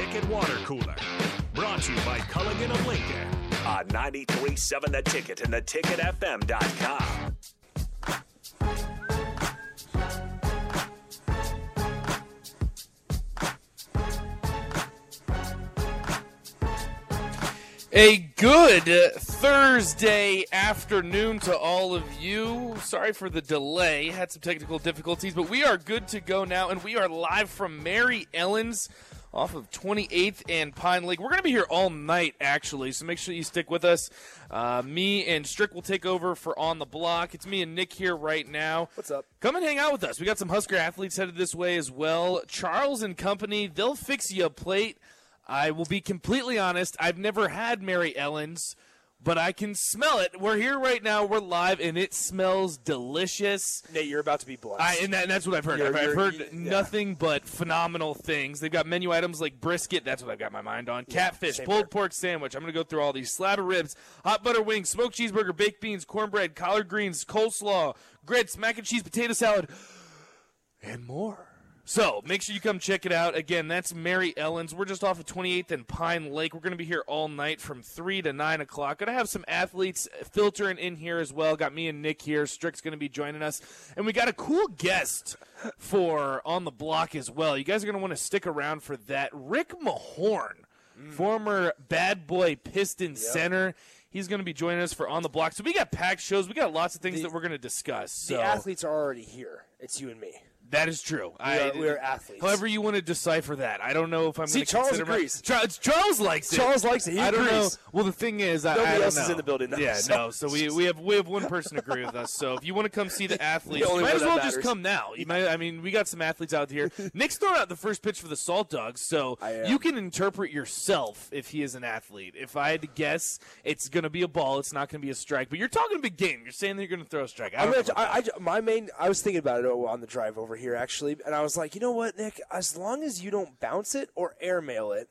Ticket Water Cooler. Brought to you by Culligan of Lincoln on 93.7 The Ticket and theticketfm.com. A good Thursday afternoon to all of you. Sorry for the delay. Had some technical difficulties, but we are good to go now, and we are live from Mary Ellen's off of 28th and Pine Lake. We're going to be here all night, actually, so make sure you stick with us. Uh, me and Strick will take over for On the Block. It's me and Nick here right now. What's up? Come and hang out with us. We got some Husker athletes headed this way as well. Charles and company, they'll fix you a plate. I will be completely honest. I've never had Mary Ellen's, but I can smell it. We're here right now. We're live, and it smells delicious. Nate, you're about to be blessed. I, and, that, and that's what I've heard. You're- I've, I've you're- heard yeah. nothing but phenomenal things. They've got menu items like brisket. That's what I've got my mind on. Catfish, pulled here. pork sandwich. I'm going to go through all these. Slab of ribs, hot butter wings, smoked cheeseburger, baked beans, cornbread, collard greens, coleslaw, grits, mac and cheese, potato salad, and more. So make sure you come check it out. Again, that's Mary Ellen's. We're just off of 28th and Pine Lake. We're going to be here all night from 3 to 9 o'clock. Going to have some athletes filtering in here as well. Got me and Nick here. Strick's going to be joining us. And we got a cool guest for On the Block as well. You guys are going to want to stick around for that. Rick Mahorn, mm. former bad boy Piston center. He's going to be joining us for On the Block. So we got packed shows. We got lots of things The- that we're going to discuss. So the athletes are already here. It's you and me. That is true. We are, we are athletes. However, you want to decipher that, I don't know if I'm. See, Charles consider my- agrees. Charles, Charles likes it. Charles likes it. He I don't know. Well, the thing is, I, I Nobody don't else is in the building, though, Yeah, so- no. So we, we have we have one person agree with us. So if you want to come see the athletes, The might as well that just come now. You might. I mean, we got some athletes out here. Nick's throwing out the first pitch for the Salt Dogs, so you can interpret yourself if he is an athlete. If I had to guess, it's going to be a ball. It's not going to be a strike. But you're talking a big game. You're saying that you're going to throw a strike. I I'm don't gonna, know about I, I, my main. I was thinking about it on the drive over here actually, and I was like, you know what, Nick? As long as you don't bounce it or airmail it,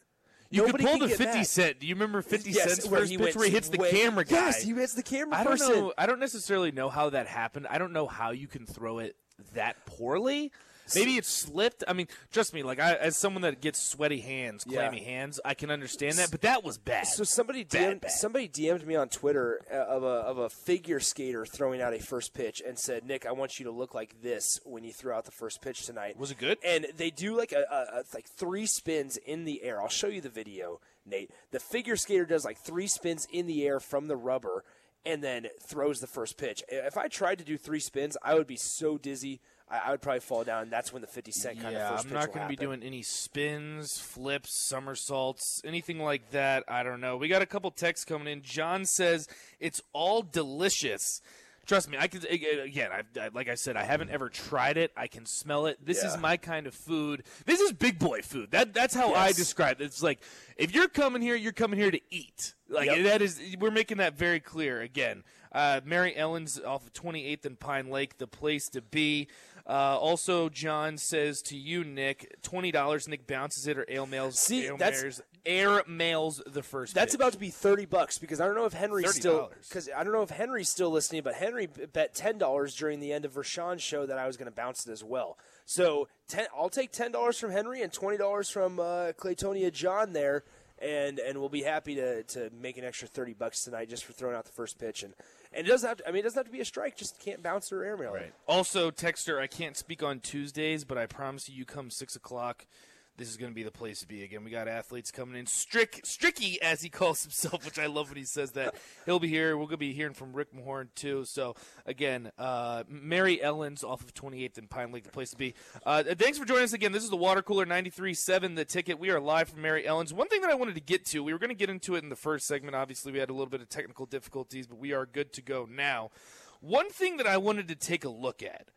You could pull the get 50 mad. Cent. Do you remember 50 Yes, Cent's where first he pitch where he hits the way- camera guy? Yes, he hits the camera I don't person. know. I don't necessarily know how that happened. I don't know how you can throw it that poorly. Maybe it slipped. I mean, trust me. Like I, as someone that gets sweaty hands, Yeah. clammy hands, I can understand that. But that was bad. So somebody Bad, DM'd, bad. somebody DM'd me on Twitter uh, of a of a figure skater throwing out a first pitch and said, "Nick, I want you to look like this when you throw out the first pitch tonight." Was it good? And they do like a, a, a like three spins in the air. I'll show you the video, Nate. The figure skater does like three spins in the air from the rubber and then throws the first pitch. If I tried to do three spins, I would be so dizzy. I, I would probably fall down. That's when the fifty cent kind yeah, of first I'm not going to be doing any spins, flips, somersaults, anything like that. I don't know. We got a couple texts coming in. John says it's all delicious. Trust me, I can. Again, I, I, like I said, I haven't ever tried it. I can smell it. This is my kind of food. This is big boy food. That that's how I describe it. It's like if you're coming here, you're coming here to eat. Like Yep. that is. We're making that very clear. Again, uh, Mary Ellen's off of 28th and Pine Lake, the place to be. Uh, also, John says to you, Nick, twenty dollars. Nick bounces it or air mails. See, air that's- mails, air mails the first. That's pitch. about to be thirty bucks because I don't know if Henry's still $30. because I don't know if Henry's still listening, but Henry bet ten dollars during the end of Rashawn's show that I was going to bounce it as well. So ten, I'll take ten dollars from Henry and twenty dollars from uh, Clatonia John there, and and we'll be happy to to make an extra thirty bucks tonight just for throwing out the first pitch and. And it doesn't have to, I mean, it doesn't have to be a strike. Just can't bounce or airmail. Right. Also, Texter, I can't speak on Tuesdays, but I promise you, you come six o'clock. This is going to be the place to be again. We got athletes coming in. Strick, Stricky, as he calls himself, which I love when he says that. He'll be here. We're going to be hearing from Rick Mahorn, too. So, again, uh, Mary Ellen's off of 28th and Pine Lake, the place to be. Uh, thanks for joining us again. This is the Water Cooler 93.7, the ticket. We are live from Mary Ellen's. One thing that I wanted to get to, we were going to get into it in the first segment. Obviously, we had a little bit of technical difficulties, but we are good to go now. One thing that I wanted to take a look at.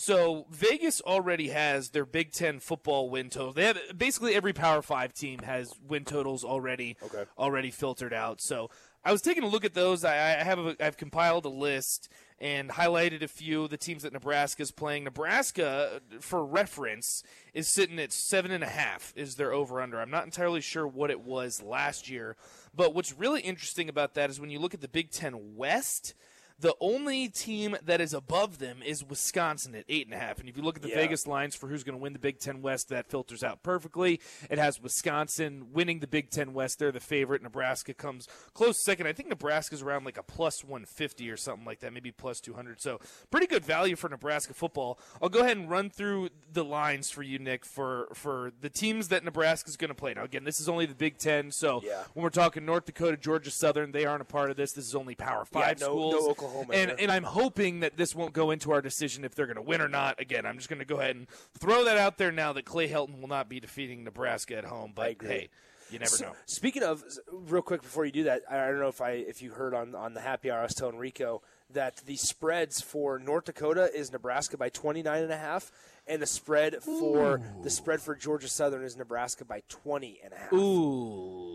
So Vegas already has their Big Ten football win total. They have basically every Power Five team has win totals already Okay. already filtered out. So I was taking a look at those. I, I have a, I've compiled a list and highlighted a few of the teams that Nebraska's playing. Nebraska, for reference, is sitting at seven and a half is their over under. I'm not entirely sure what it was last year, but what's really interesting about that is when you look at the Big Ten West The only team that is above them is Wisconsin at eight and a half. And if you look at the Yeah. Vegas lines for who's going to win the Big Ten West, that filters out perfectly. It has Wisconsin winning the Big Ten West. They're the favorite. Nebraska comes close second. I think Nebraska's around like a plus 150 or something like that, maybe plus 200. So pretty good value for Nebraska football. I'll go ahead and run through the lines for you, Nick, for for the teams that Nebraska's going to play. Now, again, this is only the Big Ten, so Yeah. when we're talking North Dakota, Georgia Southern, they aren't a part of this. This is only Power Five no- schools. no Oklahoma And and I'm hoping that this won't go into our decision if they're going to win or not. Again, I'm just going to go ahead and throw that out there now that Clay Helton will not be defeating Nebraska at home. But hey, you never So, know. Speaking of, real quick before you do that, I don't know if I if you heard on on the happy hour I was telling Rico that the spreads for North Dakota is Nebraska by 29 and a half and the spread for the spread for Georgia Southern is Nebraska by 20 and a half. Ooh.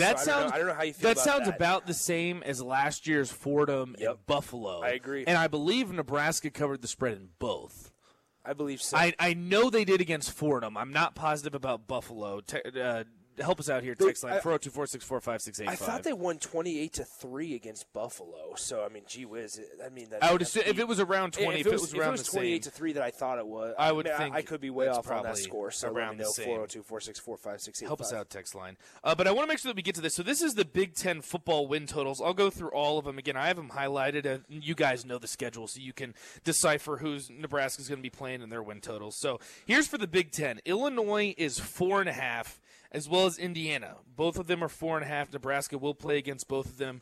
That I don't know- sounds. I don't know how you feel that about sounds that. about the same as last year's Fordham Yep. and Buffalo. I agree. and I believe Nebraska covered the spread in both. I believe so. I, I know they did against Fordham. I'm not positive about Buffalo. Te- uh, help us out here. Text line I- 402 464 5685. I thought they won 28 to 3 against Buffalo. So I mean, gee whiz, I mean that I would assume if it was around 20, if, it was, around the 28 same. to 3 that I thought it was. I would mean, think I, could be way off on that score. So around let me know same. 402 464 5685. Help us out, text line. Uh, but I want to make sure that we get to this. So this is the Big Ten football win totals. I'll go through all of them again. I have them highlighted. Uh, you guys know the schedule, so you can decipher who's Nebraska's going to be playing and their win totals. So here's for the Big Ten. Illinois is four and a half, as well as Indiana. Both of them are four and a half. Nebraska will play against both of them.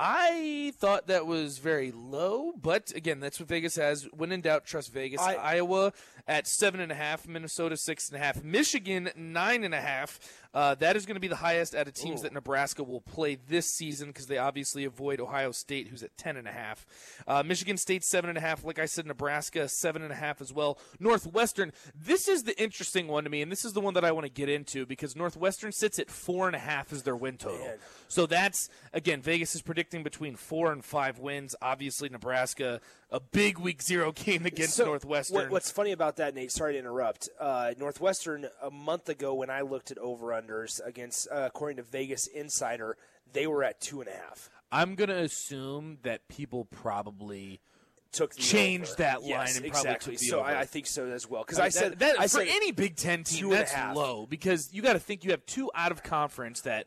I thought that was very low, but again, that's what Vegas has. When in doubt, trust Vegas. I- Iowa at seven and a half, Minnesota six and a half, Michigan nine and a half. Uh, that is going to be the highest out of teams that Nebraska will play this season because they obviously avoid Ohio State, who's at ten and a half. Uh, Michigan State seven and a half. Like I said, Nebraska seven and a half as well. Northwestern. This is the interesting one to me, and this is the one that I want to get into because Northwestern sits at four and a half as their win total. Man. So that's again, Vegas is predicting between four and five wins. Obviously, Nebraska a big week zero game against So, Northwestern. What, what's funny about that, Nate? Sorry to interrupt. Uh, Northwestern a month ago, when I looked at over unders against, uh, according to Vegas Insider, they were at two and a half. I'm gonna assume that people probably Took the Changed over. that line Yes, and probably exactly. took the so over. I, I think so as well. Because I I said that, that- I for said any Big Ten team, that's low because you got to think you have two out of conference that.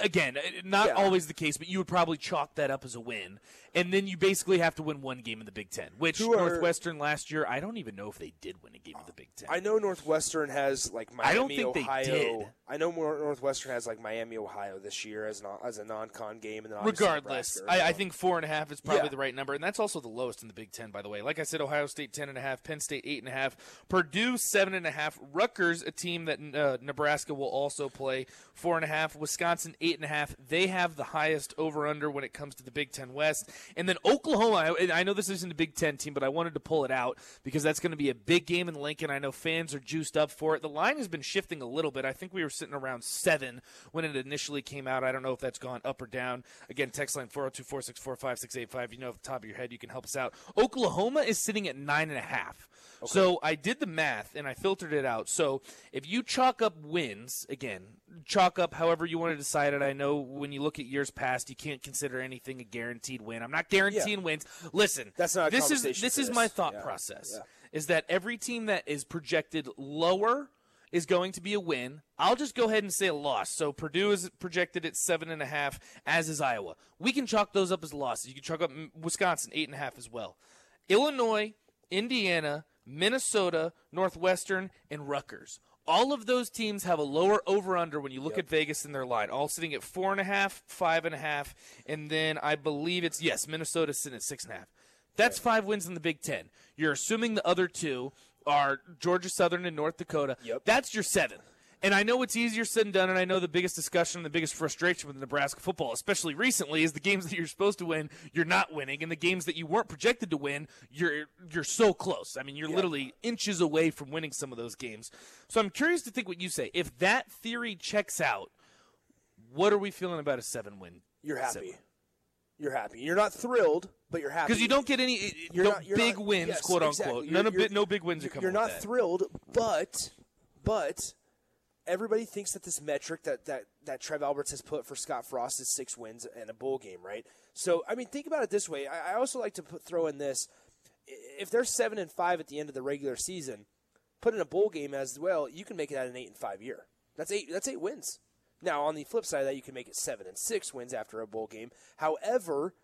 Again, uh, not Yeah. always the case, but you would probably chalk that up as a win, and then you basically have to win one game in the Big Ten. Which Who are- Northwestern last year, I don't even know if they did win a game in the Big Ten. I know Northwestern has like Miami, I don't think they Ohio. did. I know Northwestern has like Miami, Ohio this year as an as a non-con game, and then Regardless, Nebraska, I, I think four and a half is probably Yeah. the right number, and that's also the lowest in the Big Ten, by the way. Like I said, Ohio State ten and a half, Penn State eight and a half, Purdue seven and a half, Rutgers, a team that uh, Nebraska will also play four and a half, Wisconsin eight and a half. They have the highest over under when it comes to the Big Ten West, and then Oklahoma. I, I know this isn't a Big Ten team, but I wanted to pull it out because that's going to be a big game in Lincoln. I know fans are juiced up for it. The line has been shifting a little bit. I think we were sitting around seven when it initially came out. I don't know if that's gone up or down. Again, text line 402 464 5685. You know, off the top of your head, you can help us out. Oklahoma is sitting at nine and a half. So I did the math and I filtered it out. So if you chalk up wins, again, chalk up however you want to decide it. I know when you look at years past, you can't consider anything a guaranteed win. I'm not guaranteeing wins. Listen, That's not a this is conversation this is this. my thought Yeah. process. Yeah. Is that every team that is projected lower is going to be a win. I'll just go ahead and say a loss. So Purdue is projected at seven and a half, as is Iowa. We can chalk those up as losses. You can chalk up Wisconsin eight and a half as well. Illinois, Indiana, Minnesota, Northwestern, and Rutgers. All of those teams have a lower over under when you look at Vegas in their line. All sitting at four and a half, five and a half, and then I believe it's yes, Minnesota sitting at six and a half. That's five wins in the Big Ten. You're assuming the other two are Georgia Southern and North Dakota. Yep. That's your seven. And I know it's easier said than done, and I know the biggest discussion, and the biggest frustration with Nebraska football, especially recently, is the games that you're supposed to win, you're not winning, and the games that you weren't projected to win, you're you're so close. I mean, you're literally inches away from winning some of those games. So I'm curious to think what you say. If that theory checks out, what are we feeling about a seven win? You're happy. You're happy. You're not thrilled, but you're happy Because you don't get any eh, You're no not- big not- wins, yes, quote unquote. None of no big wins are coming. you're not that. thrilled, but but everybody thinks that this metric that, that, that Trev Alberts has put for Scott Frost is six wins and a bowl game, right? So, I mean, think about it this way. I, I also like to put, throw in this: if they're seven and five at the end of the regular season, put in a bowl game as well, you can make it at an eight and five year. That's eight. That's eight wins. Now, on the flip side of that, you can make it seven and six wins after a bowl game. However,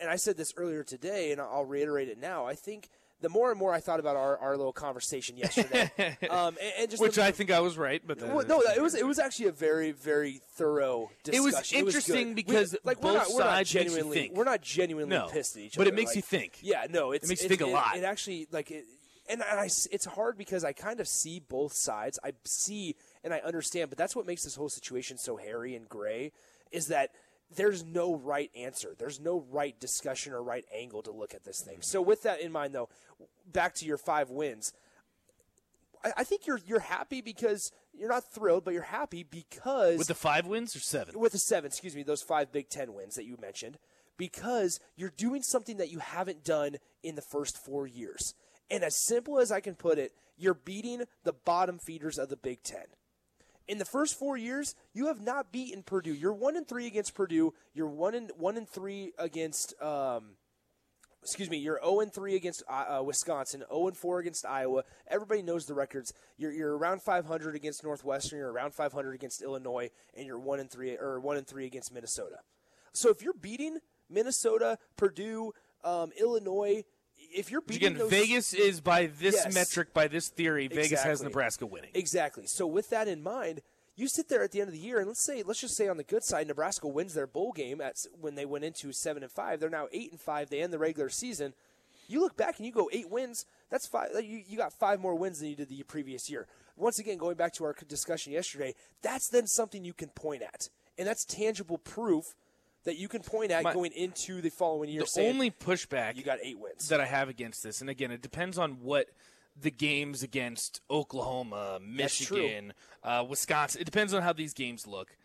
and I said this earlier today, and I'll reiterate it now. I think the more and more I thought about our, our little conversation yesterday, um, and, and just Which the, I think I was right, but well, no, it was it was actually a very very thorough discussion. It was interesting good. because we, like both we're not, we're not sides makes you genuinely we're not genuinely No, pissed at each but other. But it makes like- you think. Yeah, no, it's, makes you it, think a lot. It, actually like it, and, I, it's hard because I kind of see both sides. I see and I understand, but that's what makes this whole situation so hairy and gray is that there's no right answer. There's no right discussion or right angle to look at this thing. So with that in mind, though, back to your five wins. I, I think you're you're happy because you're not thrilled, but you're happy because with the five wins or seven. with the seven, excuse me, those five Big Ten wins that you mentioned, because you're doing something that you haven't done in the first four years. And as simple as I can put it, you're beating the bottom feeders of the Big Ten. In the first four years, you have not beaten Purdue. You're one and three against Purdue. You're one and one and three against. Um, excuse me, you're 0 and 3 against uh, uh, Wisconsin, 0 and 4 against Iowa. Everybody knows the records. You're, you're around 500 against Northwestern, you're around 500 against Illinois, and you're 1 and 3 or 1 and 3 against Minnesota. So if you're beating Minnesota, Purdue, um, Illinois, if you're beating Again, those, Vegas is by this Yes. metric, by this theory, Vegas has Nebraska winning. Exactly. So with that in mind, you sit there at the end of the year, and let's say, let's just say on the good side, Nebraska wins their bowl game at when they went into seven and five. They're now eight and five. They end the regular season. You look back and you go eight wins. That's five. You, you got five more wins than you did the previous year. Once again, going back to our discussion yesterday, that's then something you can point at, and that's tangible proof that you can point at My- going into the following year. The saying, only pushback you got eight wins. that I have against this, and again, it depends on what the games against Oklahoma, Michigan, uh, Wisconsin. It depends on how these games look.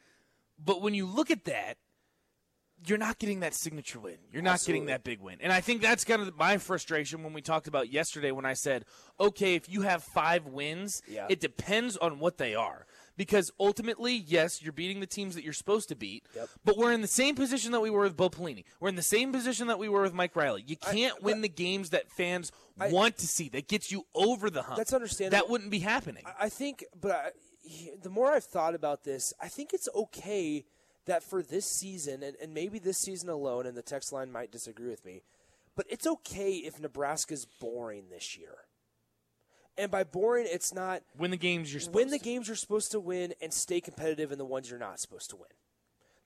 But when you look at that, you're not getting that signature win. You're not Absolutely. getting that big win. And I think that's kind of my frustration when we talked about yesterday when I said, okay, if you have five wins, Yeah. it depends on what they are. Because ultimately, yes, you're beating the teams that you're supposed to beat, Yep. but we're in the same position that we were with Bo Pelini. We're in the same position that we were with Mike Riley. You can't win the games that fans want to see, that gets you over the hump. That's understandable. That wouldn't be happening. I think, but I, the more I've thought about this, I think it's okay that for this season, and, and maybe this season alone, and the text line might disagree with me, but it's okay if Nebraska's boring this year. And by boring, it's not win the games you're supposed win the to. games you're supposed to win and stay competitive in the ones you're not supposed to win.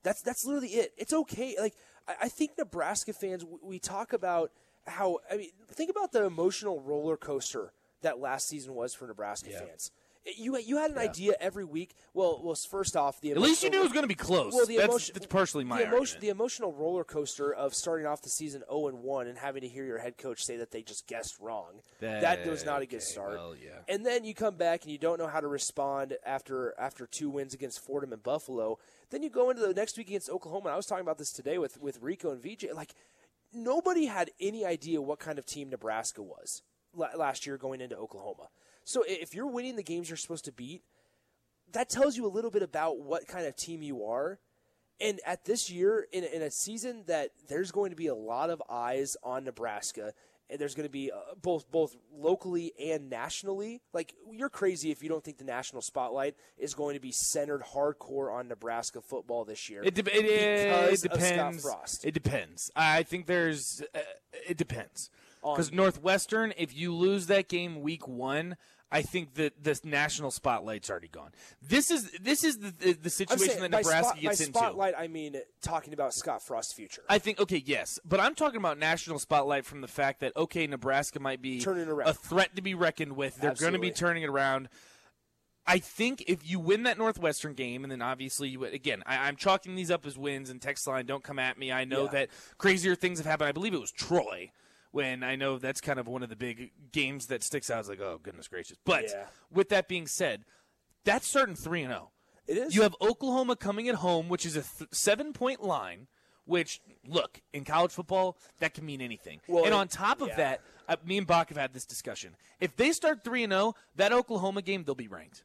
That's that's literally it. It's okay. Like I, I think Nebraska fans, we, we talk about how I mean, think about the emotional roller coaster that last season was for Nebraska fans. You you had an idea every week. Well, well, first off, the At least you knew it was going to be close. well, the that's, emotion, that's personally my the emotion, the emotional roller coaster of starting off the season zero and one and having to hear your head coach say that they just guessed wrong. That, was not a good Okay, start. well, yeah. And then you come back and you don't know how to respond after after two wins against Fordham and Buffalo. Then you go into the next week against Oklahoma. And I was talking about this today with with Rico and VJ. Like nobody had any idea what kind of team Nebraska was last year going into Oklahoma. So if you're winning the games you're supposed to beat, that tells you a little bit about what kind of team you are. And at this year, in, in a season that there's going to be a lot of eyes on Nebraska, and there's going to be uh, both both locally and nationally. Like you're crazy if you don't think the national spotlight is going to be centered hardcore on Nebraska football this year. It, de- it, it because of Scott depends. Frost. It depends. I think there's. Uh, it depends. Because Northwestern, if you lose that game week one, I think that the national spotlight's already gone. This is this is the the, the situation saying that Nebraska spot- gets by into. spotlight, I mean talking about Scott Frost's future. I think okay, yes, but I'm talking about national spotlight from the fact that okay, Nebraska might be Turning around. a threat to be reckoned with. They're going to be turning it around. I think if you win that Northwestern game, and then obviously you again, I, I'm chalking these up as wins. And text line, don't come at me. I know Yeah. that crazier things have happened. I believe it was Troy. When I know that's kind of one of the big games that sticks out. It's like, oh goodness gracious! But Yeah. with that being said, that's certain three and zero. It is. You have Oklahoma coming at home, which is a th- seven point line. Which look in college football that can mean anything. Well, and on top of yeah. that, uh, me and Bach have had this discussion. If they start three and zero, that Oklahoma game they'll be ranked.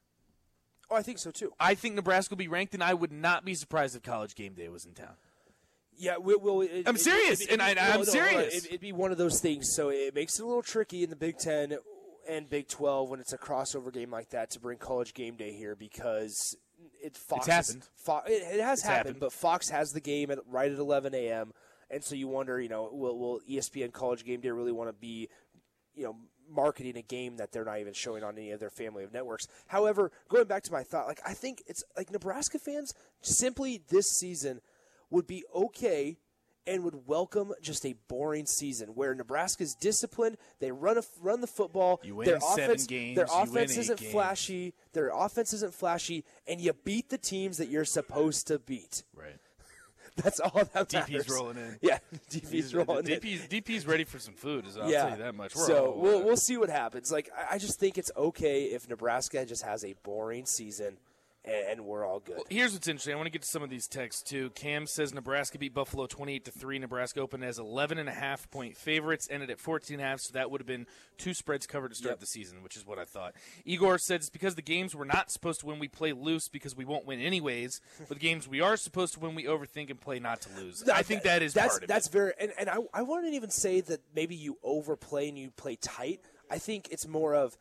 Oh, I think so too. I think Nebraska will be ranked, and I would not be surprised if College Game Day was in town. Yeah, we, well, it, I'm it- serious, it- and I- it- I'm no, no, uh, serious. It, it'd be one of those things. So it makes it a little tricky in the Big Ten and Big Twelve when it's a crossover game like that to bring College Game Day here because it Fox It's happened. It, it has happened, happened. but Fox has the game at right at 11 a.m. And so you wonder, you know, will, will ESPN College Game Day really want to be, you know, marketing a game that they're not even showing on any of their family of networks? However, going back to my thought, like I think it's like Nebraska fans simply this season would be okay and would welcome just a boring season where Nebraska's disciplined. They run a, run the football. You win their seven offense, games, Their offense isn't games. flashy. Their offense isn't flashy, and you beat the teams that you're supposed to beat. Right. That's all that matters. DP's rolling in. Yeah, DP's rolling in. DP's, DP's ready for some food. I'll yeah. tell you that much. We're so we'll we'll see what happens. Like I, I just think it's okay if Nebraska just has a boring season, and, we're all good. Here's what's interesting. I want to get to some of these texts too. Cam says Nebraska beat Buffalo 28 to 3. Nebraska opened as 11 and a half point favorites, ended at 14 and a half, so that would have been two spreads covered to start Yep. the season, which is what I thought. Igor said it's because the games we're not supposed to win, we play loose because we won't win anyways. But the games we are supposed to win, we overthink and play not to lose. I think that is that's part of that's it. very and, and I I wouldn't even say that maybe you overplay and you play tight. I think it's more of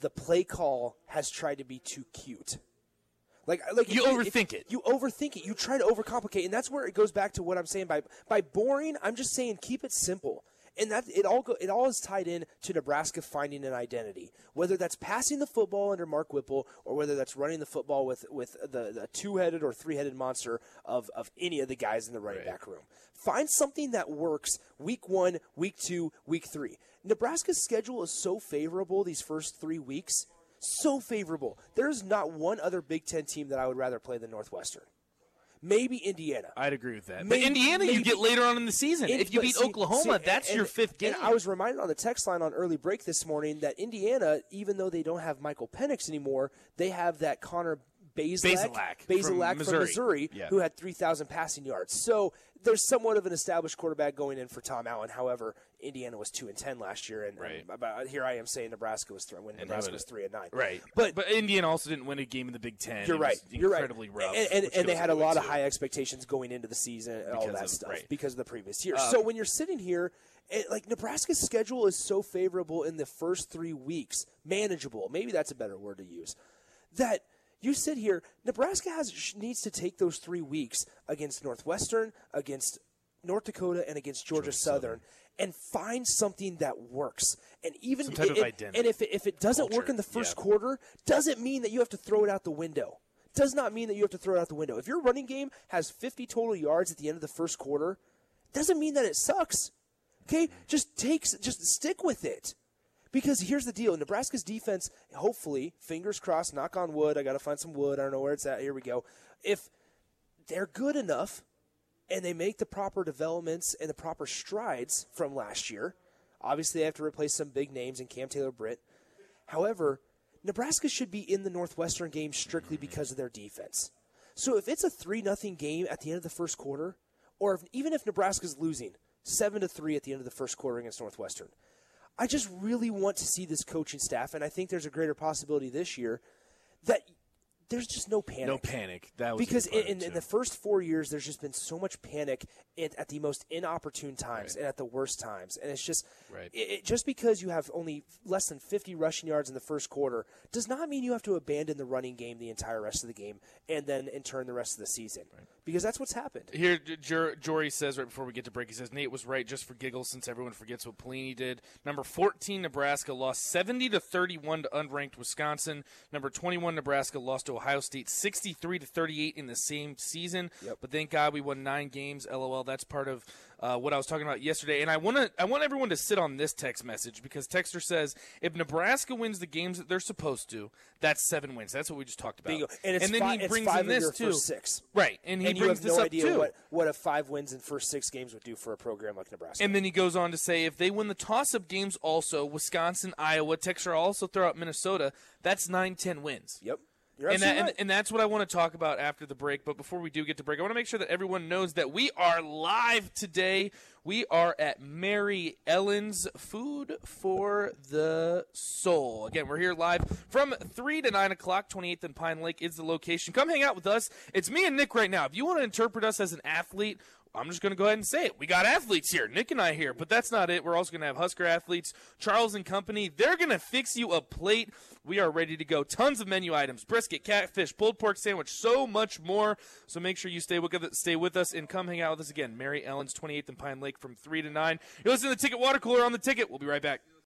the play call has tried to be too cute. Like, like You if overthink it. You overthink it. You try to overcomplicate, and that's where it goes back to what I'm saying by by boring. I'm just saying keep it simple, and that it all go, it all is tied in to Nebraska finding an identity. Whether that's passing the football under Mark Whipple, or whether that's running the football with with the, the two headed or three headed monster of of any of the guys in the running back room. Find something that works week one, week two, week three. Nebraska's schedule is so favorable these first three weeks so favorable. There's not one other Big Ten team that I would rather play than Northwestern. Maybe Indiana. I'd agree with that. Maybe- but Indiana, you get later on in the season. If you beat see- Oklahoma, see, that's and- your fifth game. I was reminded on the text line on early break this morning that Indiana, even though they don't have Michael Penix anymore, they have that Connor Bazelak, from from Missouri. Missouri, Yeah. who had 3,000 passing yards. So there's somewhat of an established quarterback going in for Tom Allen. However, Indiana was two and ten last year, and, Right. and about, here I am saying Nebraska was three when and Nebraska was three and nine. Right, but but Indiana also didn't win a game in the Big Ten. You're right. You're right. incredibly rough, and, and, and they had a lot of high expectations going into the season and all Because that of- stuff right. Because of the previous year. Uh, so when you're sitting here, it, like Nebraska's schedule is so favorable in the first three weeks, manageable. Maybe that's a better word to use. That you sit here, Nebraska has needs to take those three weeks against Northwestern, against North Dakota, and against Georgia, Southern. And find something that works, and even of and- and if it, if it doesn't work in the first yeah. quarter, doesn't mean that you have to throw it out the window. Does not mean that you have to throw it out the window. If your running game has 50 total yards at the end of the first quarter, doesn't mean that it sucks. Okay, just takes just stick with it. Because here's the deal: Nebraska's defense, hopefully, fingers crossed, knock on wood. I got to find some wood. I don't know where it's at. Here we go. If they're good enough and they make the proper developments and the proper strides from last year, obviously they have to replace some big names in Cam Taylor Britt. However, Nebraska should be in the Northwestern game strictly because of their defense. So if it's a three nothing game at the end of the first quarter, or if, even if Nebraska's losing seven to three at the end of the first quarter against Northwestern, I just really want to see this coaching staff, and I think there's a greater possibility this year that there's just no panic. No panic. That was because in, in, in the first four years, there's just been so much panic at, at the most inopportune times and at the worst times, and it's just Right. it, it- just because you have only less than 50 rushing yards in the first quarter does not mean you have to abandon the running game the entire rest of the game and then in turn the rest of the season because that's what's happened. Here, J- Jor- Jory says right before we get to break, he says Nate was right just for giggles since everyone forgets what Pelini did. Number 14, Nebraska lost 70 to 31 to unranked Wisconsin. Number 21, Nebraska lost to Ohio State 63 to 38 in the same season. Yep. But thank God we won nine games. LOL. That's part of uh, what I was talking about yesterday. And I want to I want everyone to sit on this text message because Texter says if Nebraska wins the games that they're supposed to, that's seven wins. That's what we just talked about. Bingo. And it's, then fi- he brings five in this too. six. Right, and he and brings this no up idea too. what, what a five wins in first six games would do for a program like Nebraska. And then he goes on to say if they win the toss up games also, Wisconsin, Iowa, Texas also throw out Minnesota, that's nine, ten wins. yep. And, that, absolutely and, and that's what I want to talk about after the break. But before we do get to break, I want to make sure that everyone knows that we are live today. We are at Mary Ellen's Food for the Soul. Again, we're here live from 3 to 9 o'clock. 28th and Pine Lake is the location. Come hang out with us. It's me and Nick right now. If you want to interpret us as an athlete, I'm just going to go ahead and say it. We got athletes here, Nick and I here, but that's not it. We're also going to have Husker athletes, Charles and Company. They're going to fix you a plate. We are ready to go. Tons of menu items: brisket, catfish, pulled pork sandwich, so much more. So make sure you stay with stay with us and come hang out with us again. Mary Ellen's 28th and Pine Lake from three to nine. You're listening to the Ticket Water Cooler on the Ticket. We'll be right back.